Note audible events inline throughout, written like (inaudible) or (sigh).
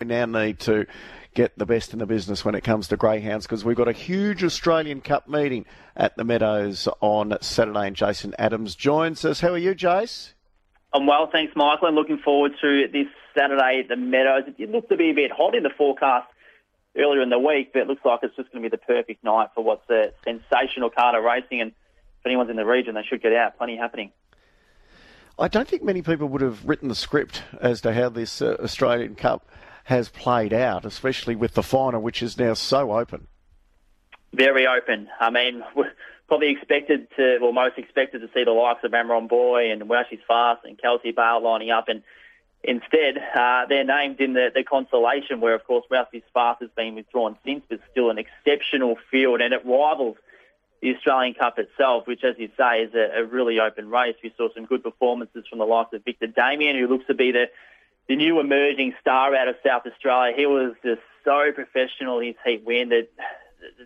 we now need to get the best in the business when it comes to greyhounds because we've got a huge Australian Cup meeting at the Meadows on Saturday, and Jason Adams joins us. How are you, Jace? I'm well, thanks, Michael. And looking forward to this Saturday at the Meadows. It looked to be a bit hot in the forecast earlier in the week, but it looks like it's just going to be the perfect night for what's a sensational card of racing. And if anyone's in the region, they should get out. Plenty happening. I don't think many people would have written the script as to how this uh, Australian Cup has played out, especially with the final, which is now so open. Very open. I mean, probably expected to, well, most expected to see the likes of Amron Boy and She's Fast and Kelsey Bale lining up, and instead uh, they're named in the, the consolation, where of course She's Fast has been withdrawn since, but still an exceptional field, and it rivals the Australian Cup itself, which, as you say, is a, a really open race. We saw some good performances from the likes of Victor Damien, who looks to be the the new emerging star out of South Australia. He was just so professional in his heat win that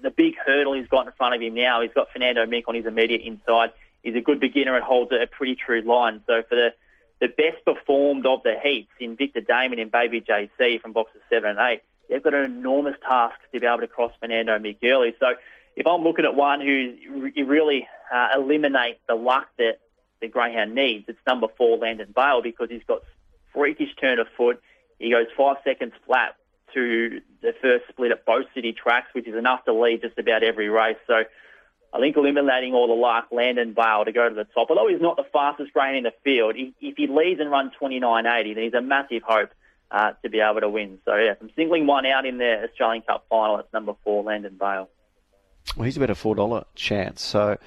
the big hurdle he's got in front of him now, he's got Fernando Mick on his immediate inside. He's a good beginner and holds a pretty true line. So for the, the best performed of the heats in Victor Damon and Baby JC from boxes seven and eight, they've got an enormous task to be able to cross Fernando Mick early. So if I'm looking at one who really uh, eliminate the luck that the greyhound needs, it's number four, Landon Bale, because he's got freakish turn of foot. He goes five seconds flat to the first split at both city tracks, which is enough to lead just about every race. So I think eliminating all the luck, Landon Bale to go to the top. Although he's not the fastest grain in the field, he, if he leads and runs 29.80, then he's a massive hope uh, to be able to win. So yeah, I'm singling one out in the Australian Cup final. It's number four, Landon Bale. Well, he's about a four dollar chance. So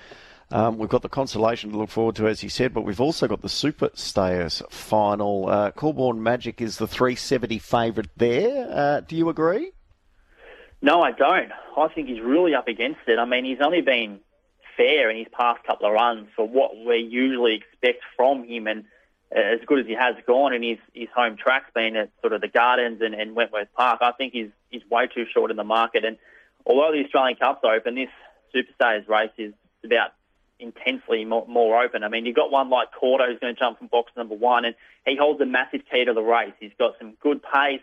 um, we've got the consolation to look forward to, as he said, but we've also got the Super Stayers final. Uh, Coolborn Magic is the 370 favourite there. Uh, do you agree? No, I don't. I think he's really up against it. I mean, he's only been fair in his past couple of runs for what we usually expect from him, and uh, as good as he has gone in his, his home tracks, being at sort of the Gardens and, and Wentworth Park, I think he's he's way too short in the market. And although the Australian Cup's open, this Super Stayers race is about intensely more, more open. I mean, you've got one like Cordo who's going to jump from box number one, and he holds a massive key to the race. He's got some good pace,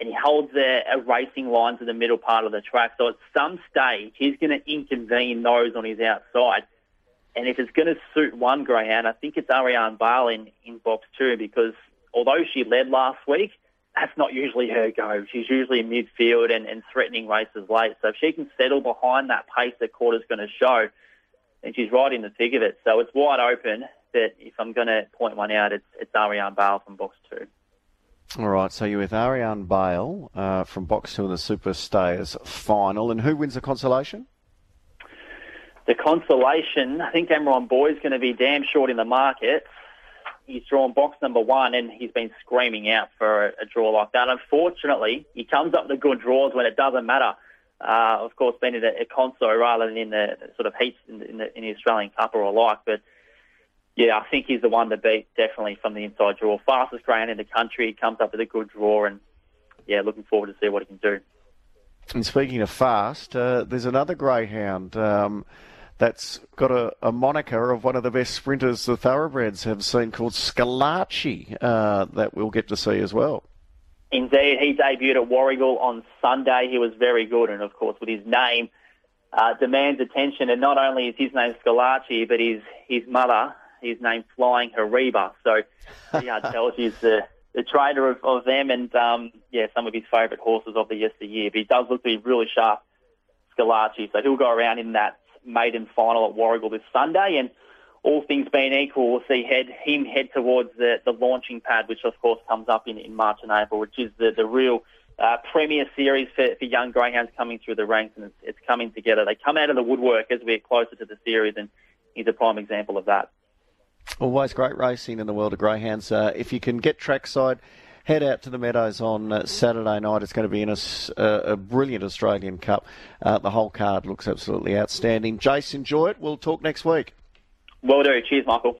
and he holds a, a racing line to the middle part of the track. So at some stage, he's going to inconvene those on his outside. And if it's going to suit one greyhound, I think it's Ariane Bale in, in box two because although she led last week, that's not usually her go. She's usually in midfield and, and threatening races late. So if she can settle behind that pace that Quarter's going to show, and she's right in the thick of it. So it's wide open. But if I'm going to point one out, it's, it's Ariane Bale from box two. All right, so you're with Ariane Bale uh, from box two in the Super Stayers final. And who wins the consolation? The consolation, I think Amron Boy is going to be damn short in the market. He's drawn box number one and he's been screaming out for a, a draw like that. Unfortunately, he comes up with good draws when it doesn't matter uh, of course, been in a, a conso rather than in the sort of heats in the, in the, in the Australian Cup or alike. But yeah, I think he's the one to beat definitely from the inside draw. Fastest greyhound in the country, comes up with a good draw, and yeah, looking forward to see what he can do. And speaking of fast, uh, there's another greyhound. Um, that's got a, a, moniker of one of the best sprinters the thoroughbreds have seen called Scalacci uh, that we'll get to see as well. Indeed, he debuted at Warragul on Sunday. He was very good, and of course, with his name, uh, demands attention. And not only is his name Scalacci, but his his mother, his name Flying Hariba. So (laughs) yeah, tells you the the trainer of, of them, and um, yeah, some of his favourite horses of the yesteryear. But he does look to be really sharp, Scalacci. So he'll go around in that maiden final at Warragul this Sunday, and all things being equal, we'll see head, him head towards the, the launching pad, which of course comes up in, in March and April, which is the, the real uh, premier series for, for young greyhounds coming through the ranks, and it's, it's coming together. They come out of the woodwork as we get closer to the series, and he's a prime example of that. Always great racing in the world of greyhounds. Uh, if you can get trackside, head out to the Meadows on uh, Saturday night. It's going to be in a, a brilliant Australian Cup. Uh, the whole card looks absolutely outstanding. Jace, enjoy it. We'll talk next week. Will do. Cheers, Michael.